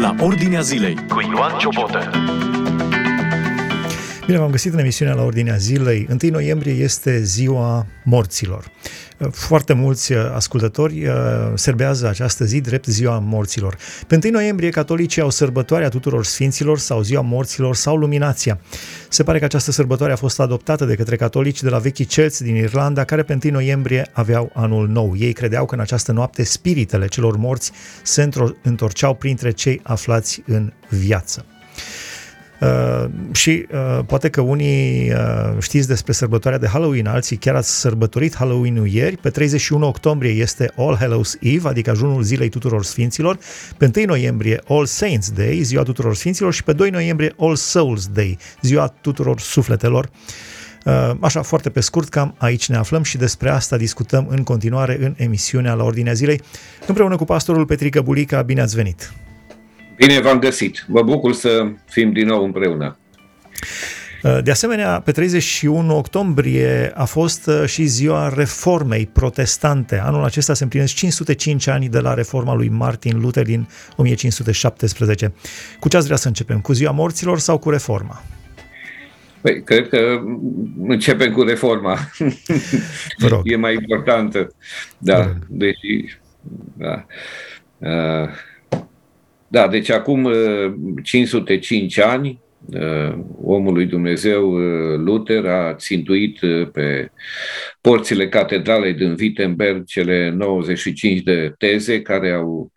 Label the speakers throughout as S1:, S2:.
S1: la Ordinea Zilei cu Ioan Ciobotă.
S2: Bine v-am găsit în emisiunea la Ordinea Zilei. 1 noiembrie este ziua morților. Foarte mulți uh, ascultători uh, serbează această zi drept ziua morților. Pe 1 noiembrie, catolicii au sărbătoarea tuturor sfinților sau ziua morților sau luminația. Se pare că această sărbătoare a fost adoptată de către catolici de la vechii celți din Irlanda, care pe 1 noiembrie aveau anul nou. Ei credeau că în această noapte spiritele celor morți se întorceau printre cei aflați în viață. Uh, și uh, poate că unii uh, știți despre sărbătoarea de Halloween, alții chiar ați sărbătorit Halloween-ul ieri. Pe 31 octombrie este All Hallows Eve, adică ajunul zilei tuturor sfinților. Pe 1 noiembrie All Saints Day, ziua tuturor sfinților și pe 2 noiembrie All Souls Day, ziua tuturor sufletelor. Uh, așa, foarte pe scurt, cam aici ne aflăm și despre asta discutăm în continuare în emisiunea la Ordinea Zilei, împreună cu pastorul Petrică Bulica. Bine ați venit!
S3: Bine v-am găsit. Mă bucur să fim din nou împreună.
S2: Uh, de asemenea, pe 31 octombrie a fost uh, și ziua reformei protestante. Anul acesta se împlinesc 505 ani de la reforma lui Martin Luther din 1517. Cu ce ați vrea să începem? Cu ziua morților sau cu reforma?
S3: Păi, cred că începem cu reforma. Vă rog. e mai importantă. Da, deși... Da. Uh, da, deci acum 505 uh, ani, uh, omul lui Dumnezeu uh, Luther a țintuit pe porțile catedralei din Wittenberg cele 95 de teze care au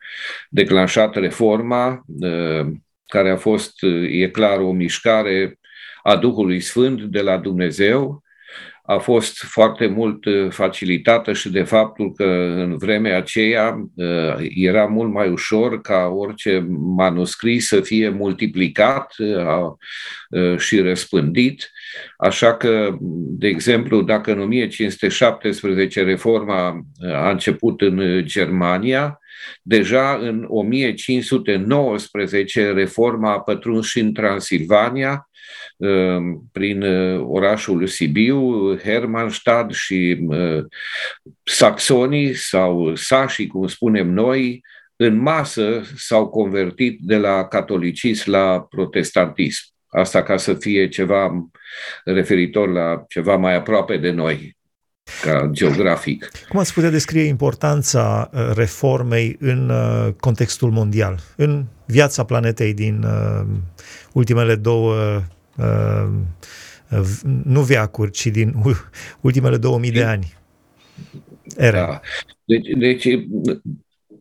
S3: declanșat reforma, care a fost, e clar, o mișcare a Duhului Sfânt de la Dumnezeu, a fost foarte mult uh, facilitată și de faptul că în vremea aceea uh, era mult mai ușor ca orice manuscris să fie multiplicat uh, și răspândit. Așa că, de exemplu, dacă în 1517 reforma a început în Germania, deja în 1519 reforma a pătruns și în Transilvania, Ehm, prin eh, orașul Sibiu, Hermannstad și eh, saxonii sau sașii, cum spunem noi, în masă s-au convertit de la catolicism la protestantism. Asta ca să fie ceva referitor la ceva mai aproape de noi, ca geografic.
S2: Cum ați putea descrie importanța eh, reformei în contextul mondial, în viața planetei din ultimele două Uh, nu veacuri, ci din ultimele 2000 de ani.
S3: Era. Da. Deci, deci,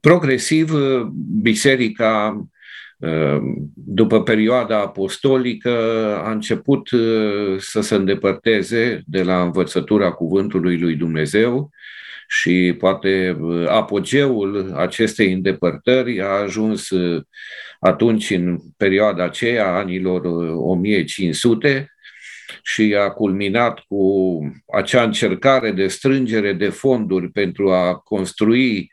S3: progresiv, biserica, uh, după perioada apostolică, a început uh, să se îndepărteze de la învățătura cuvântului lui Dumnezeu și poate apogeul acestei îndepărtări a ajuns atunci în perioada aceea, anilor 1500, uh, și a culminat cu acea încercare de strângere de fonduri pentru a construi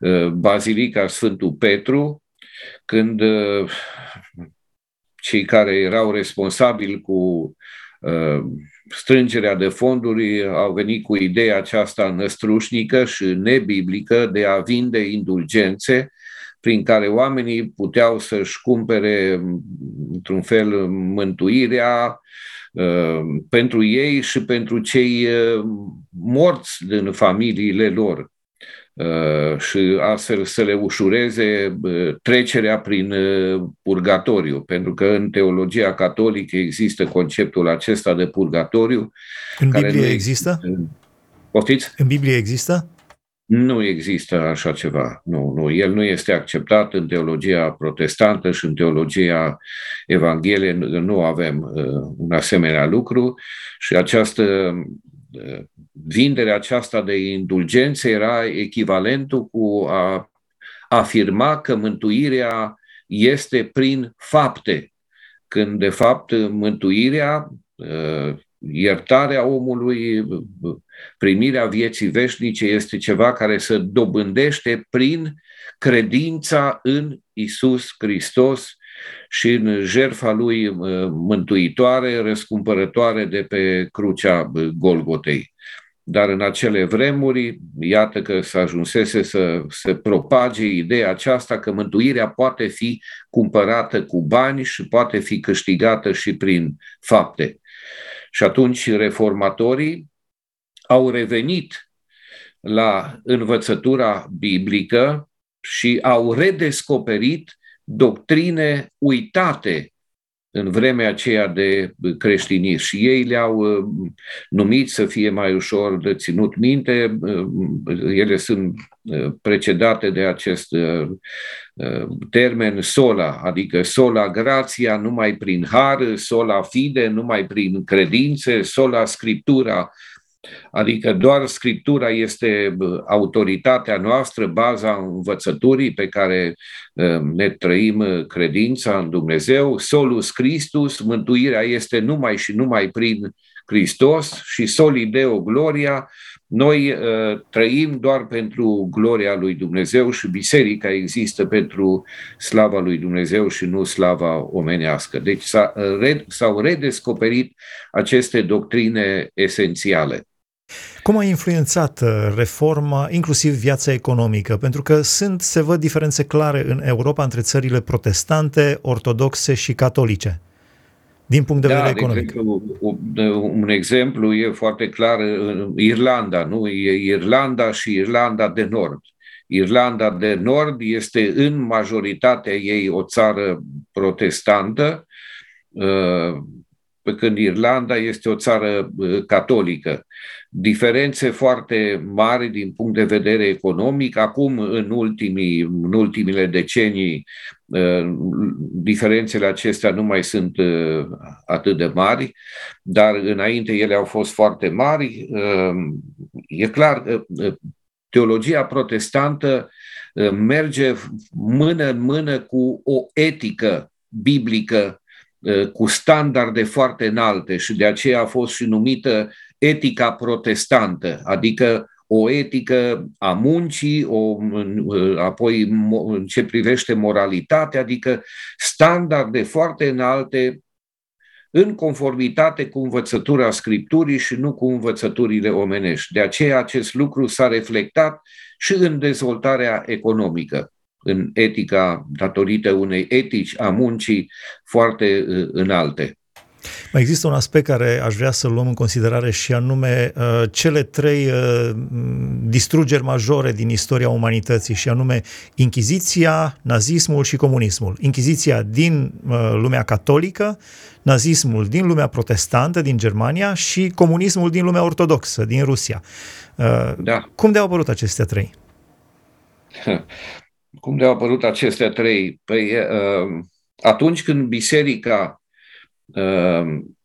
S3: uh, Bazilica Sfântul Petru, când uh, cei care erau responsabili cu strângerea de fonduri au venit cu ideea aceasta năstrușnică și nebiblică de a vinde indulgențe prin care oamenii puteau să-și cumpere, într-un fel, mântuirea uh, pentru ei și pentru cei uh, morți din familiile lor. uh, și astfel să le ușureze trecerea prin purgatoriu, pentru că în teologia catolică există conceptul acesta de purgatoriu.
S2: În care Biblie există?
S3: Poftiți?
S2: În Biblie există?
S3: Nu există așa ceva. Nu, nu. El nu este acceptat în teologia protestantă și în teologia evanghelie. Nu avem uh, un asemenea lucru și această uh, vinderea aceasta de indulgențe era echivalentul cu a afirma că mântuirea este prin fapte, când de fapt mântuirea uh, iertarea omului, primirea vieții veșnice este ceva care se dobândește prin credința în Isus Hristos și în jertfa lui mântuitoare, răscumpărătoare de pe crucea Golgotei. dar în acele vremuri, iată că s-a ajunsese să se propage ideea aceasta că mântuirea poate fi cumpărată cu bani și poate fi câștigată și prin fapte. Și atunci reformatorii au revenit la învățătura biblică și au redescoperit doctrine uitate în vremea aceea de creștinism și ei le-au uh, numit să fie mai ușor de ținut minte. Uh, ele sunt uh, precedate de acest termen sola, adică sola grația numai prin har, sola fide numai prin credințe, sola scriptura Adică doar Scriptura este autoritatea noastră, baza învățăturii pe care ne trăim credința în Dumnezeu. Solus Christus, mântuirea este numai și numai prin Hristos și soli Deo gloria, noi uh, trăim doar pentru gloria lui Dumnezeu și biserica există pentru slava lui Dumnezeu și nu slava omenească. Deci s-au redescoperit aceste doctrine esențiale.
S2: Cum a influențat uh, reforma, inclusiv viața economică? Pentru că sunt, se văd diferențe clare în Europa între țările protestante, ortodoxe și catolice, din punct de da, vedere de economic.
S3: Exemplu, un exemplu e foarte clar Irlanda, nu? E Irlanda și Irlanda de Nord. Irlanda de Nord este în majoritatea ei o țară protestantă, uh, pe când Irlanda este o țară uh, catolică diferențe foarte mari din punct de vedere economic. Acum, în, ultimii, în ultimile decenii, uh, diferențele acestea nu mai sunt uh, atât de mari, dar înainte ele au fost foarte mari. Uh, e clar că teologia protestantă merge mână în mână cu o etică biblică cu standarde foarte înalte și de aceea a fost și numită etica protestantă, adică o etică a muncii, o, apoi în ce privește moralitatea, adică standarde foarte înalte în conformitate cu învățătura Scripturii și nu cu învățăturile omenești. De aceea acest lucru s-a reflectat și în dezvoltarea economică, în etica datorită unei etici a muncii foarte uh, înalte.
S2: Mai există un aspect care aș vrea să-l luăm în considerare și anume uh, cele trei uh, distrugeri majore din istoria umanității și anume Inchiziția, nazismul și comunismul. Inchiziția din uh, lumea catolică, nazismul din lumea protestantă, din Germania și comunismul din lumea ortodoxă, din Rusia. Da. Cum de au apărut acestea trei?
S3: Cum de au apărut acestea trei? Păi, atunci când biserica Ehm,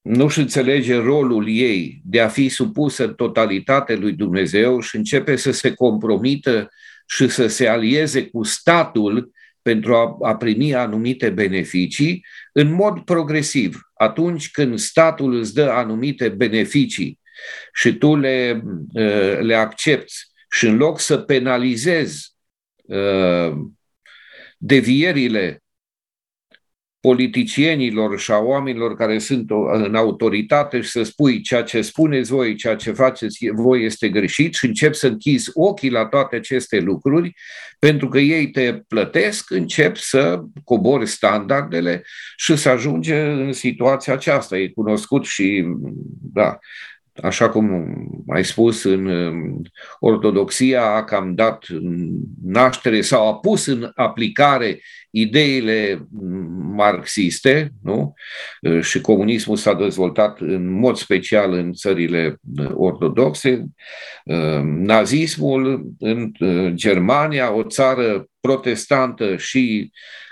S3: nu-și înțelege rolul ei de a fi supusă în totalitate lui Dumnezeu și începe să se compromită și să se alieze cu statul pentru a, a primi anumite beneficii, în mod progresiv. Atunci când statul îți dă anumite beneficii și tu le, eh, le accepti și în loc să penalizezi eh, devierile politicienilor și a oamenilor care sunt în autoritate și să spui ceea ce spuneți voi, ceea ce faceți voi este greșit și încep să închizi ochii la toate aceste lucruri, pentru că ei te plătesc, încep să cobori standardele și să ajunge în situația aceasta. E cunoscut și, da, așa cum ai spus, în ortodoxia a cam dat naștere sau a pus în aplicare ideile marxiste, nu? Și comunismul s-a dezvoltat în mod special în țările ortodoxe. Nazismul în Germania, o țară protestantă și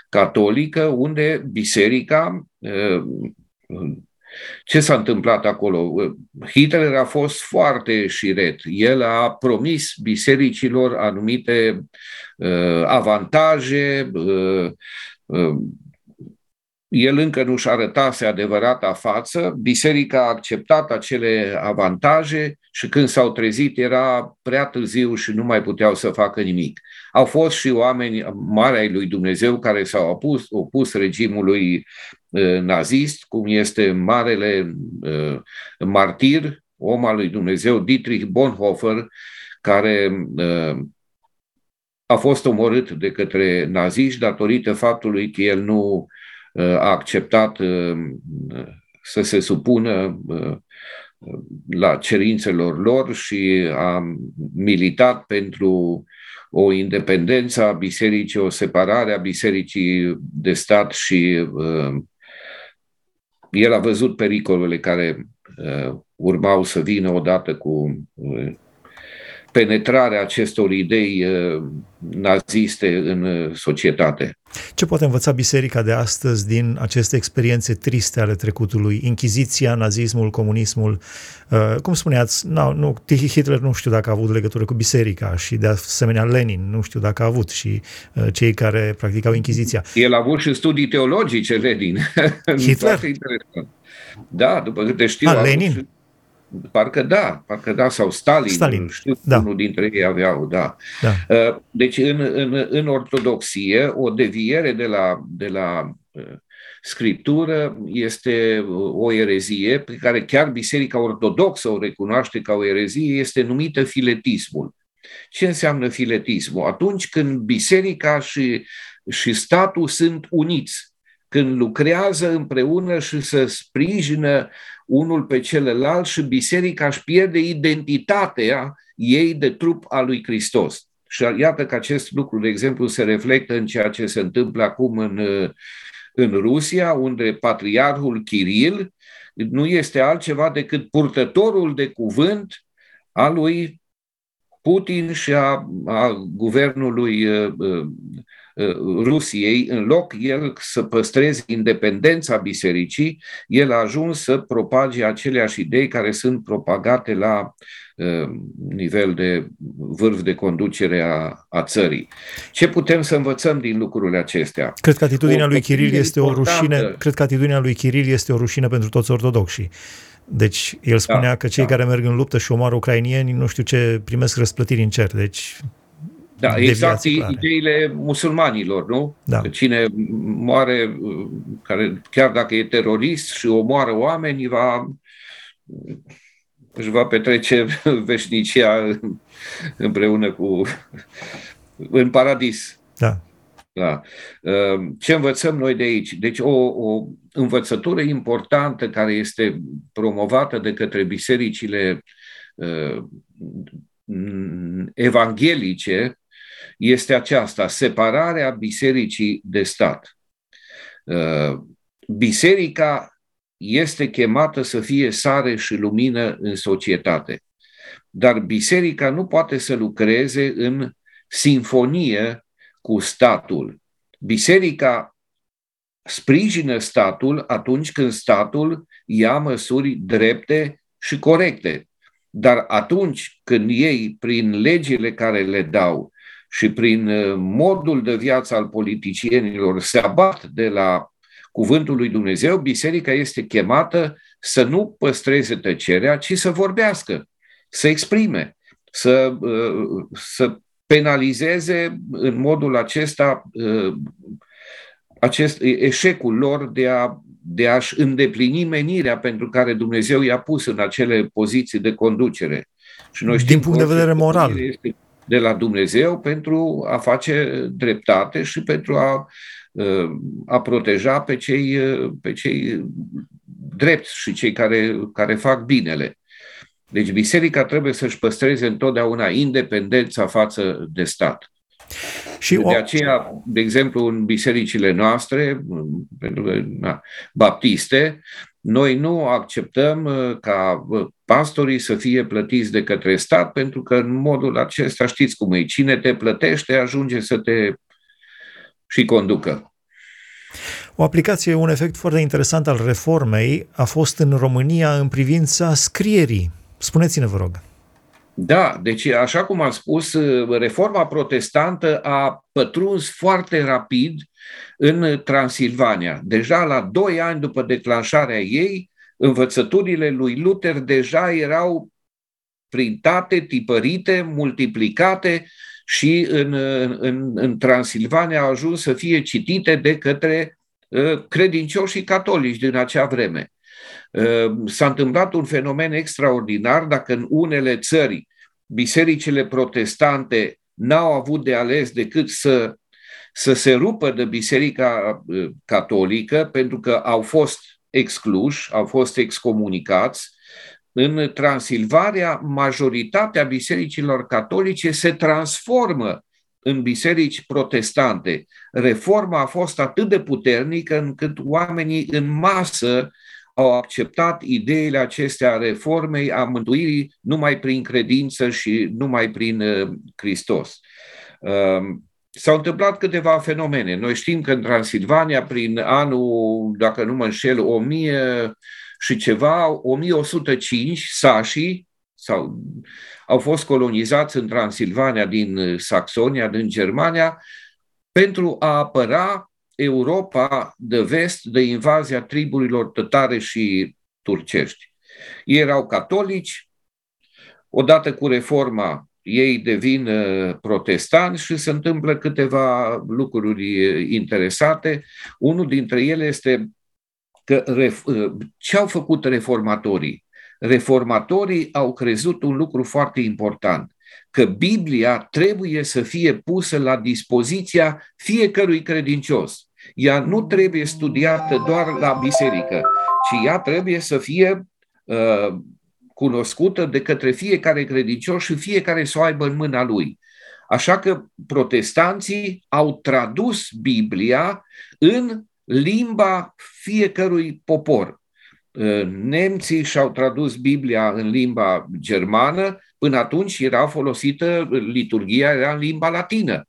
S3: catolică, unde biserica ce s-a întâmplat acolo? Hitler a fost foarte șiret. El a promis bisericilor anumite uh, avantaje. Uh, uh, el încă nu-și arătase adevărata față, biserica a acceptat acele avantaje și când s-au trezit era prea târziu și nu mai puteau să facă nimic. Au fost și oameni mari ai lui Dumnezeu care s-au opus, opus regimului Uh, nazist, cum este marele uh, martir om al lui Dumnezeu, Dietrich Bonhoeffer, care uh, a fost omorât de către naziști datorită faptului că el nu uh, a acceptat uh, să se supună la cerințelor lor și a militat pentru o independență a bisericii, o separare a bisericii de stat și uh, el a văzut pericolele care uh, urmau să vină odată cu uh, penetrarea acestor idei uh, naziste în uh, societate.
S2: Ce poate învăța biserica de astăzi din aceste experiențe triste ale trecutului? Inchiziția, nazismul, comunismul, uh, cum spuneați, no, nu, Hitler nu știu dacă a avut legătură cu biserica și de asemenea Lenin nu știu dacă a avut și cei care practicau Inchiziția.
S3: El a avut și studii teologice, Lenin.
S2: Hitler?
S3: da, după câte știu.
S2: A, Lenin? Și
S3: Parcă da, parcă da, sau Stalin,
S2: Stalin.
S3: știu,
S2: da.
S3: unul dintre ei aveau, da.
S2: da.
S3: Uh, deci în, în, în ortodoxie, o deviere de la, de la uh, scriptură este o erezie pe care chiar Biserica Ortodoxă o recunoaște ca o erezie, este numită filetismul. Ce înseamnă filetismul? Atunci când biserica și, și statul sunt uniți, când lucrează împreună și să sprijină unul pe celălalt și biserica își pierde identitatea ei de trup al lui Hristos. Și iată că acest lucru, de exemplu, se reflectă în ceea ce se întâmplă acum în, în Rusia, unde patriarhul Kiril nu este altceva decât purtătorul de cuvânt al lui Putin și a, a guvernului uh, uh, Uh, Rusiei, în loc el să păstreze independența bisericii, el a ajuns să propage aceleași idei care sunt propagate la uh, nivel de vârf de conducere a, a țării. Ce putem să învățăm din lucrurile acestea?
S2: Cred că atitudinea o, lui Kiril este o rușine, cred că atitudinea lui Kiril este o rușine pentru toți ortodoxii. Deci el spunea da, că cei da. care merg în luptă și omoară ucrainieni nu știu ce primesc răsplătiri în cer. Deci
S3: da, exact ideile musulmanilor, nu?
S2: Da.
S3: Cine moare, care chiar dacă e terorist și omoară oameni, va, își va petrece veșnicia împreună cu în paradis.
S2: Da.
S3: Da. Ehm, ce învățăm noi de aici? Deci o, o învățătură importantă care este promovată de către bisericile ehm, evanghelice este aceasta, separarea bisericii de stat. Uh, biserica este chemată să fie sare și lumină în societate, dar biserica nu poate să lucreze în sinfonie cu statul. Biserica sprijină statul atunci când statul ia măsuri drepte și corecte. Dar atunci când ei, prin legile care le dau, și prin uh, modul de viață al politicienilor se abat de la cuvântul lui Dumnezeu, biserica este chemată să nu păstreze tăcerea, ci să vorbească, să exprime, să, uh, să penalizeze în modul acesta uh, acest eșecul lor de, a, de a-și îndeplini menirea pentru care Dumnezeu i-a pus în acele poziții de conducere.
S2: Și noi știm Din punct de vedere moral.
S3: Este de la Dumnezeu pentru a face dreptate și pentru a, a proteja pe cei, pe cei drepți și cei care, care fac binele. Deci biserica trebuie să-și păstreze întotdeauna independența față de stat. Și de aceea, de exemplu, în bisericile noastre, pentru că, na, baptiste, noi nu acceptăm uh, ca uh, pastorii să fie plătiți de către stat, pentru că în modul acesta știți cum e, cine te plătește ajunge să te și conducă.
S2: O aplicație, un efect foarte interesant al reformei a fost în România în privința scrierii. Spuneți-ne, vă rog.
S3: Da, deci așa cum am spus, uh, reforma protestantă a pătruns foarte rapid în Transilvania. Deja la doi ani după declanșarea ei, învățăturile lui Luther deja erau printate, tipărite, multiplicate și în, în, în Transilvania au ajuns să fie citite de către uh, credincioșii catolici din acea vreme. S-a întâmplat un fenomen extraordinar dacă în unele țări bisericile protestante n-au avut de ales decât să, să se rupă de biserica catolică pentru că au fost excluși, au fost excomunicați. În Transilvania, majoritatea bisericilor catolice se transformă în biserici protestante. Reforma a fost atât de puternică încât oamenii în masă au acceptat ideile acestea a reformei, a mântuirii numai prin credință și numai prin uh, Hristos. Uh, S-au întâmplat câteva fenomene. Noi știm că în Transilvania, prin anul, dacă nu mă înșel, 1000 și ceva, 1105, sașii sau, au fost colonizați în Transilvania din Saxonia, din Germania, pentru a apăra Europa de vest de invazia triburilor tătare și turcești. Ei erau catolici, odată cu reforma ei devin uh, protestanți și se întâmplă câteva lucruri uh, interesate. Unul dintre ele este că uh, ce au făcut reformatorii? Reformatorii au crezut un lucru foarte important, că Biblia trebuie să fie pusă la dispoziția fiecărui credincios. Ea nu trebuie studiată doar la biserică, ci ea trebuie să fie uh, cunoscută de către fiecare credincios și fiecare să o aibă în mâna lui. Așa că protestanții au tradus Biblia în limba fiecărui popor. Nemții și-au tradus Biblia în limba germană, până atunci era folosită, liturgia era în limba latină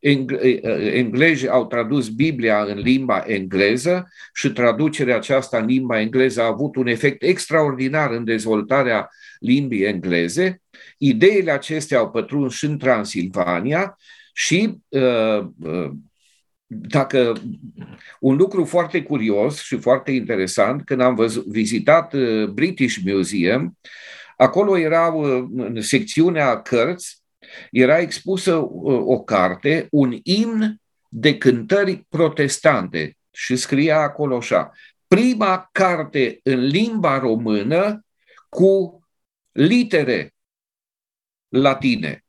S3: englezii au tradus Biblia în limba engleză și traducerea aceasta în limba engleză a avut un efect extraordinar în dezvoltarea limbii engleze. Ideile acestea au pătruns și în Transilvania și uh, uh, dacă un lucru foarte curios și foarte interesant, când am văzut, vizitat uh, British Museum, acolo erau în secțiunea cărți era expusă uh, o carte, un imn de cântări protestante și scria acolo așa, prima carte în limba română cu litere latine.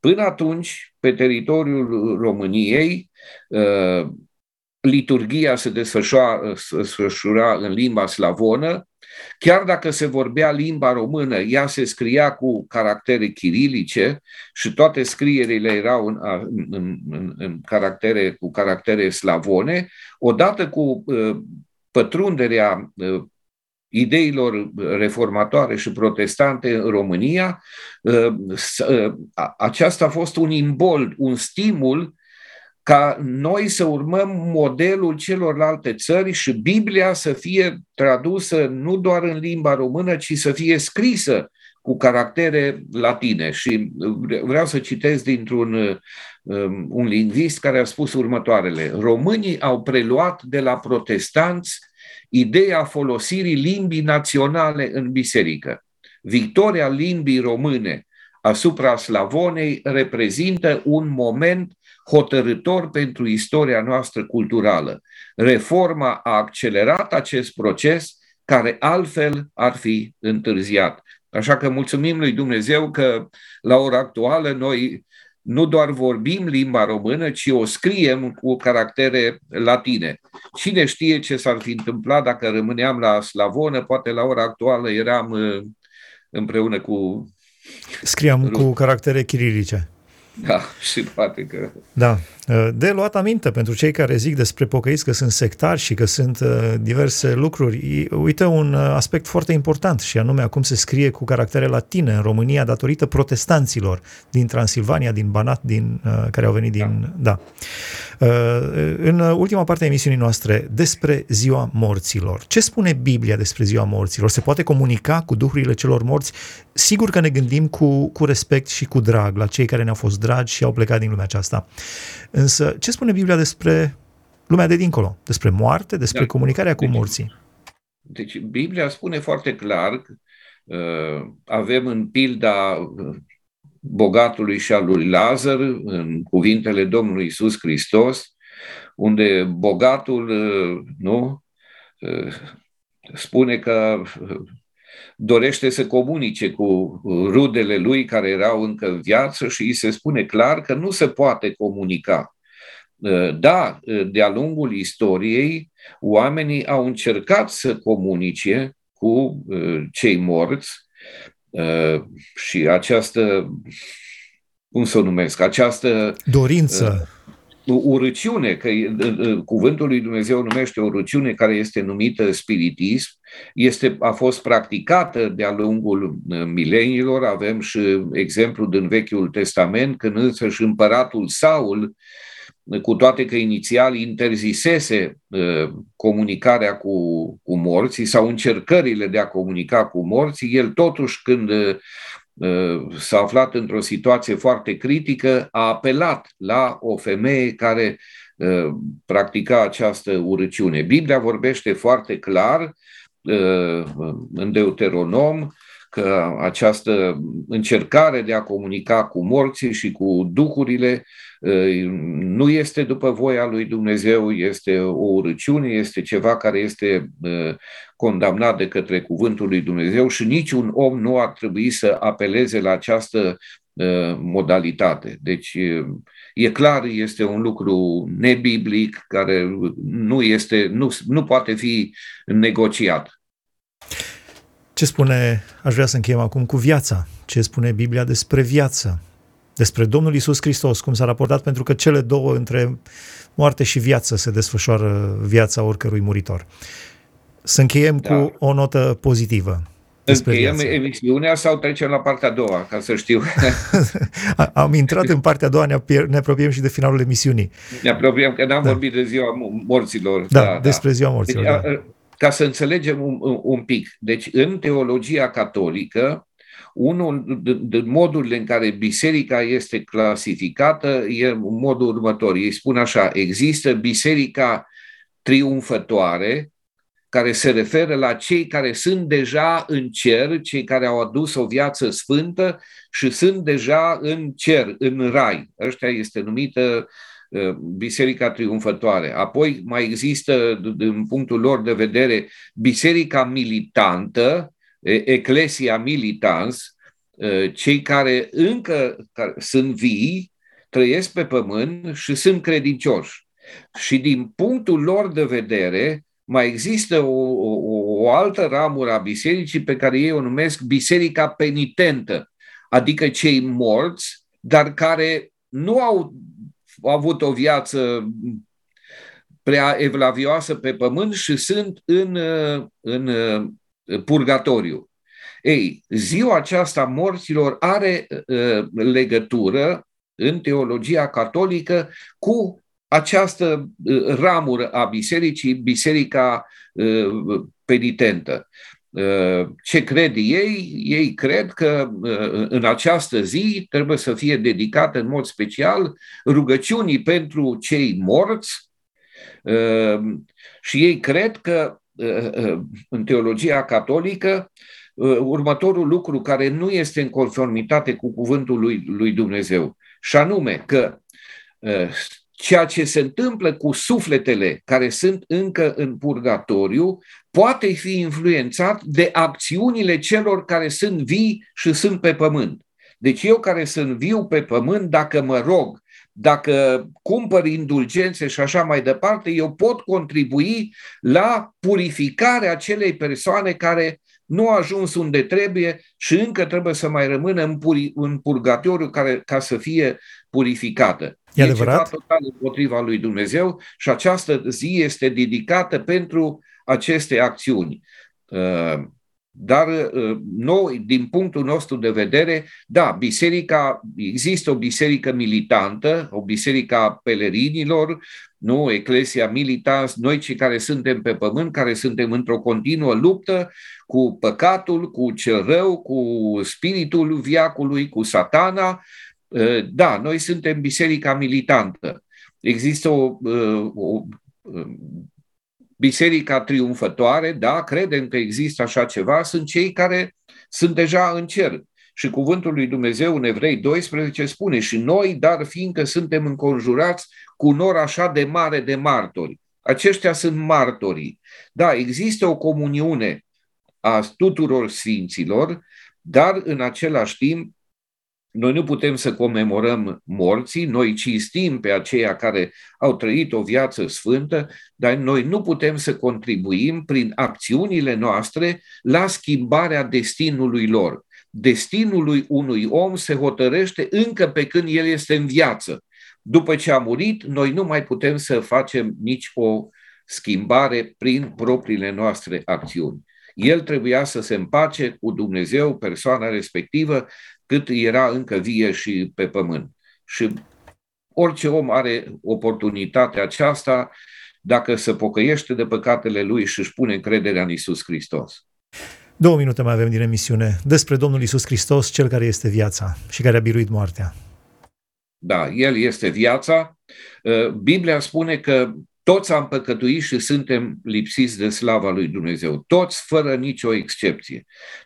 S3: Până atunci, pe teritoriul României, uh, liturgia se desfășura în limba slavonă, Chiar dacă se vorbea limba română, ea se scria cu caractere chirilice și toate scrierile erau în, în, în, în caractere, cu caractere slavone, odată cu uh, pătrunderea uh, ideilor reformatoare și protestante în România, uh, uh, aceasta a fost un imbol, un stimul ca noi să urmăm modelul celorlalte țări și Biblia să fie tradusă nu doar în limba română, ci să fie scrisă cu caractere latine. Și vreau să citesc dintr-un um, un lingvist care a spus următoarele. Românii au preluat de la protestanți ideea folosirii limbii naționale în biserică. Victoria limbii române asupra slavonei reprezintă un moment hotărător pentru istoria noastră culturală. Reforma a accelerat acest proces care altfel ar fi întârziat. Așa că mulțumim lui Dumnezeu că la ora actuală noi nu doar vorbim limba română, ci o scriem cu caractere latine. Cine știe ce s-ar fi întâmplat dacă rămâneam la slavonă, poate la ora actuală eram uh, împreună cu...
S2: Scriam cu caractere chirilice.
S3: Da, și poate că...
S2: Da. De luat aminte pentru cei care zic despre pocăiți că sunt sectari și că sunt uh, diverse lucruri. Uită un uh, aspect foarte important și anume acum se scrie cu caractere latine în România datorită protestanților din Transilvania, din Banat, din, uh, care au venit din... Da. da. În ultima parte a emisiunii noastre despre ziua morților. Ce spune Biblia despre ziua morților? Se poate comunica cu duhurile celor morți? Sigur că ne gândim cu, cu respect și cu drag la cei care ne-au fost dragi și au plecat din lumea aceasta. Însă, ce spune Biblia despre lumea de dincolo? Despre moarte, despre da. comunicarea cu deci, morții?
S3: Deci, Biblia spune foarte clar că uh, avem în pilda uh, bogatului și al lui Lazar, în cuvintele Domnului Isus Hristos, unde bogatul, uh, nu, uh, spune că dorește să comunice cu rudele lui care erau încă în viață și îi se spune clar că nu se poate comunica. Da, de-a lungul istoriei, oamenii au încercat să comunice cu cei morți și această, cum să o numesc, această
S2: dorință
S3: urăciune, că cuvântul lui Dumnezeu numește o urăciune care este numită spiritism, este, a fost practicată de-a lungul mileniilor. Avem și exemplu din Vechiul Testament, când însăși împăratul Saul, cu toate că inițial interzisese comunicarea cu, cu morții sau încercările de a comunica cu morții, el totuși când Uh, s-a aflat într-o situație foarte critică, a apelat la o femeie care uh, practica această urăciune. Biblia vorbește foarte clar uh, în Deuteronom că această încercare de a comunica cu morții și cu duhurile nu este după voia lui Dumnezeu, este o urăciune, este ceva care este condamnat de către cuvântul lui Dumnezeu și niciun om nu ar trebui să apeleze la această modalitate. Deci e clar, este un lucru nebiblic care nu, este, nu, nu poate fi negociat.
S2: Ce spune, aș vrea să încheiem acum cu viața, ce spune Biblia despre viață, despre Domnul Isus Hristos, cum s-a raportat, pentru că cele două între moarte și viață se desfășoară viața oricărui muritor. Să încheiem da. cu o notă pozitivă.
S3: Încheiem viață. emisiunea sau trecem la partea a doua, ca să știu?
S2: Am intrat în partea a doua, ne, ne apropiem și de finalul emisiunii.
S3: Ne apropiem, că n-am da. vorbit de ziua morților.
S2: Da, da despre da. ziua morților. Deci,
S3: da ca să înțelegem un, un pic. Deci, în teologia catolică, unul din modurile în care biserica este clasificată e modul următor. Ei spun așa, există biserica triumfătoare, care se referă la cei care sunt deja în cer, cei care au adus o viață sfântă și sunt deja în cer, în rai. Ăștia este numită Uh, Biserica Triumfătoare. Apoi mai există, din punctul lor de vedere, Biserica Militantă, Eclesia Militans, uh, cei care încă sunt vii, trăiesc pe pământ și sunt credincioși. Și din punctul lor de vedere, mai există o, o, o altă ramură a bisericii pe care ei o numesc biserica penitentă, adică cei morți, dar care nu au au avut o viață prea evlavioasă pe pământ și sunt în, în purgatoriu. Ei, ziua aceasta morților are uh, legătură în teologia catolică cu această uh, ramură a bisericii, biserica uh, penitentă. Uh, ce cred ei? Ei cred că uh, în această zi trebuie să fie dedicată în mod special rugăciunii pentru cei morți uh, și ei cred că în teologia catolică următorul lucru care nu este în conformitate cu cuvântul lui, lui Dumnezeu și anume că ceea ce se întâmplă cu sufletele care sunt încă în purgatoriu poate fi influențat de acțiunile celor care sunt vii și sunt pe pământ. Deci eu care sunt viu pe pământ, dacă mă rog, dacă cumpăr indulgențe și așa mai departe, eu pot contribui la purificarea acelei persoane care nu a ajuns unde trebuie și încă trebuie să mai rămână în, puri, în purgatoriu care, ca să fie purificată.
S2: E, e adevărat? ceva
S3: total împotriva lui Dumnezeu și această zi este dedicată pentru aceste acțiuni. Uh, dar uh, noi, din punctul nostru de vedere, da, biserica, există o biserică militantă, o biserică a pelerinilor, nu, Eclesia Militans, noi cei care suntem pe pământ, care suntem într-o continuă luptă cu păcatul, cu cel rău, cu spiritul viacului, cu satana, uh, da, noi suntem biserica militantă. Există o, o Biserica triumfătoare, da, credem că există așa ceva, sunt cei care sunt deja în cer. Și cuvântul lui Dumnezeu în Evrei 12 spune și noi, dar fiindcă suntem înconjurați cu nor așa de mare de martori, aceștia sunt martorii. Da, există o comuniune a tuturor sfinților, dar în același timp noi nu putem să comemorăm morții, noi cinstim pe aceia care au trăit o viață sfântă, dar noi nu putem să contribuim prin acțiunile noastre la schimbarea destinului lor. Destinul unui om se hotărăște încă pe când el este în viață. După ce a murit, noi nu mai putem să facem nici o schimbare prin propriile noastre acțiuni. El trebuia să se împace cu Dumnezeu, persoana respectivă, cât era încă vie și pe pământ. Și orice om are oportunitatea aceasta dacă se pocăiește de păcatele lui și își pune încrederea în Isus Hristos.
S2: Două minute mai avem din emisiune despre Domnul Isus Hristos, cel care este viața și care a biruit moartea.
S3: Da, El este viața. Biblia spune că toți am păcătuit și suntem lipsiți de slava lui Dumnezeu. Toți, fără nicio excepție.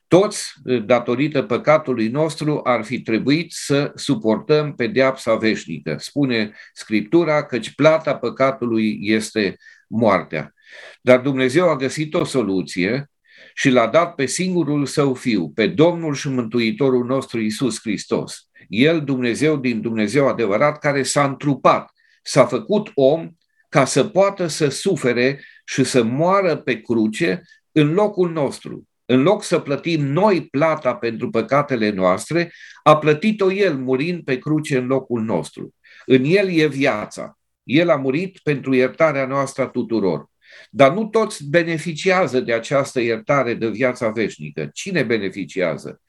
S3: Toți, datorită păcatului nostru, ar fi trebuit să suportăm pedeapsa veșnică. Spune Scriptura căci plata păcatului este moartea. Dar Dumnezeu a găsit o soluție și l-a dat pe singurul său fiu, pe Domnul și Mântuitorul nostru Isus Hristos. El, Dumnezeu din Dumnezeu adevărat, care s-a întrupat, s-a făcut om ca să poată să sufere și să moară pe cruce în locul nostru. În loc să plătim noi plata pentru păcatele noastre, a plătit-o El murind pe cruce în locul nostru. În El e viața. El a murit pentru iertarea noastră tuturor. Dar nu toți beneficiază de această iertare de viața veșnică. Cine beneficiază?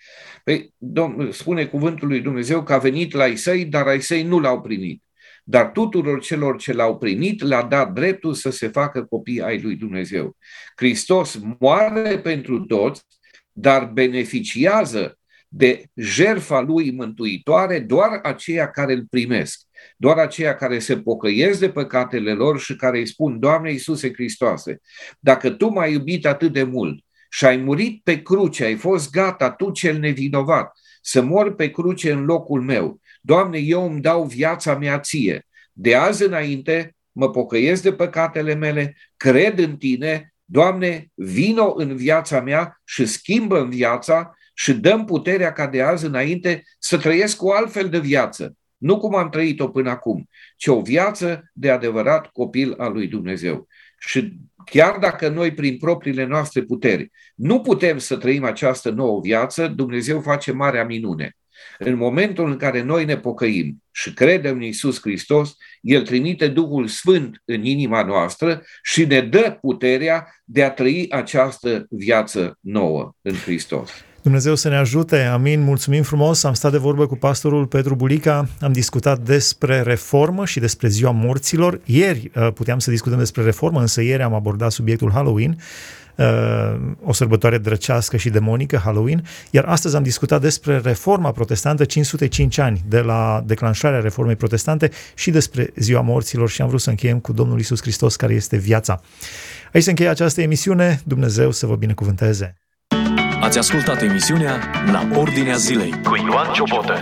S3: Păi, domn, spune cuvântul lui Dumnezeu că a venit la Isai, dar ai săi nu l-au primit dar tuturor celor ce l-au primit le-a dat dreptul să se facă copii ai lui Dumnezeu. Hristos moare pentru toți, dar beneficiază de jerfa lui mântuitoare doar aceia care îl primesc, doar aceia care se pocăiesc de păcatele lor și care îi spun, Doamne Iisuse Hristoase, dacă Tu m-ai iubit atât de mult și ai murit pe cruce, ai fost gata, Tu cel nevinovat, să mor pe cruce în locul meu, Doamne, eu îmi dau viața mea ție. De azi înainte mă pocăiesc de păcatele mele, cred în tine, Doamne, vino în viața mea și schimbă în viața și dăm puterea ca de azi înainte să trăiesc o altfel de viață. Nu cum am trăit-o până acum, ci o viață de adevărat copil al lui Dumnezeu. Și chiar dacă noi prin propriile noastre puteri nu putem să trăim această nouă viață, Dumnezeu face marea minune. În momentul în care noi ne pocăim și credem în Isus Hristos, El trimite Duhul Sfânt în inima noastră și ne dă puterea de a trăi această viață nouă în Hristos.
S2: Dumnezeu să ne ajute, amin, mulțumim frumos, am stat de vorbă cu pastorul Petru Bulica, am discutat despre reformă și despre ziua morților. Ieri uh, puteam să discutăm despre reformă, însă ieri am abordat subiectul Halloween Uh, o sărbătoare drăcească și demonică, Halloween, iar astăzi am discutat despre reforma protestantă, 505 ani de la declanșarea reformei protestante și despre ziua morților și am vrut să încheiem cu Domnul Isus Hristos care este viața. Aici se încheie această emisiune, Dumnezeu să vă binecuvânteze!
S1: Ați ascultat emisiunea La Ordinea Zilei cu Ioan Ciobotă.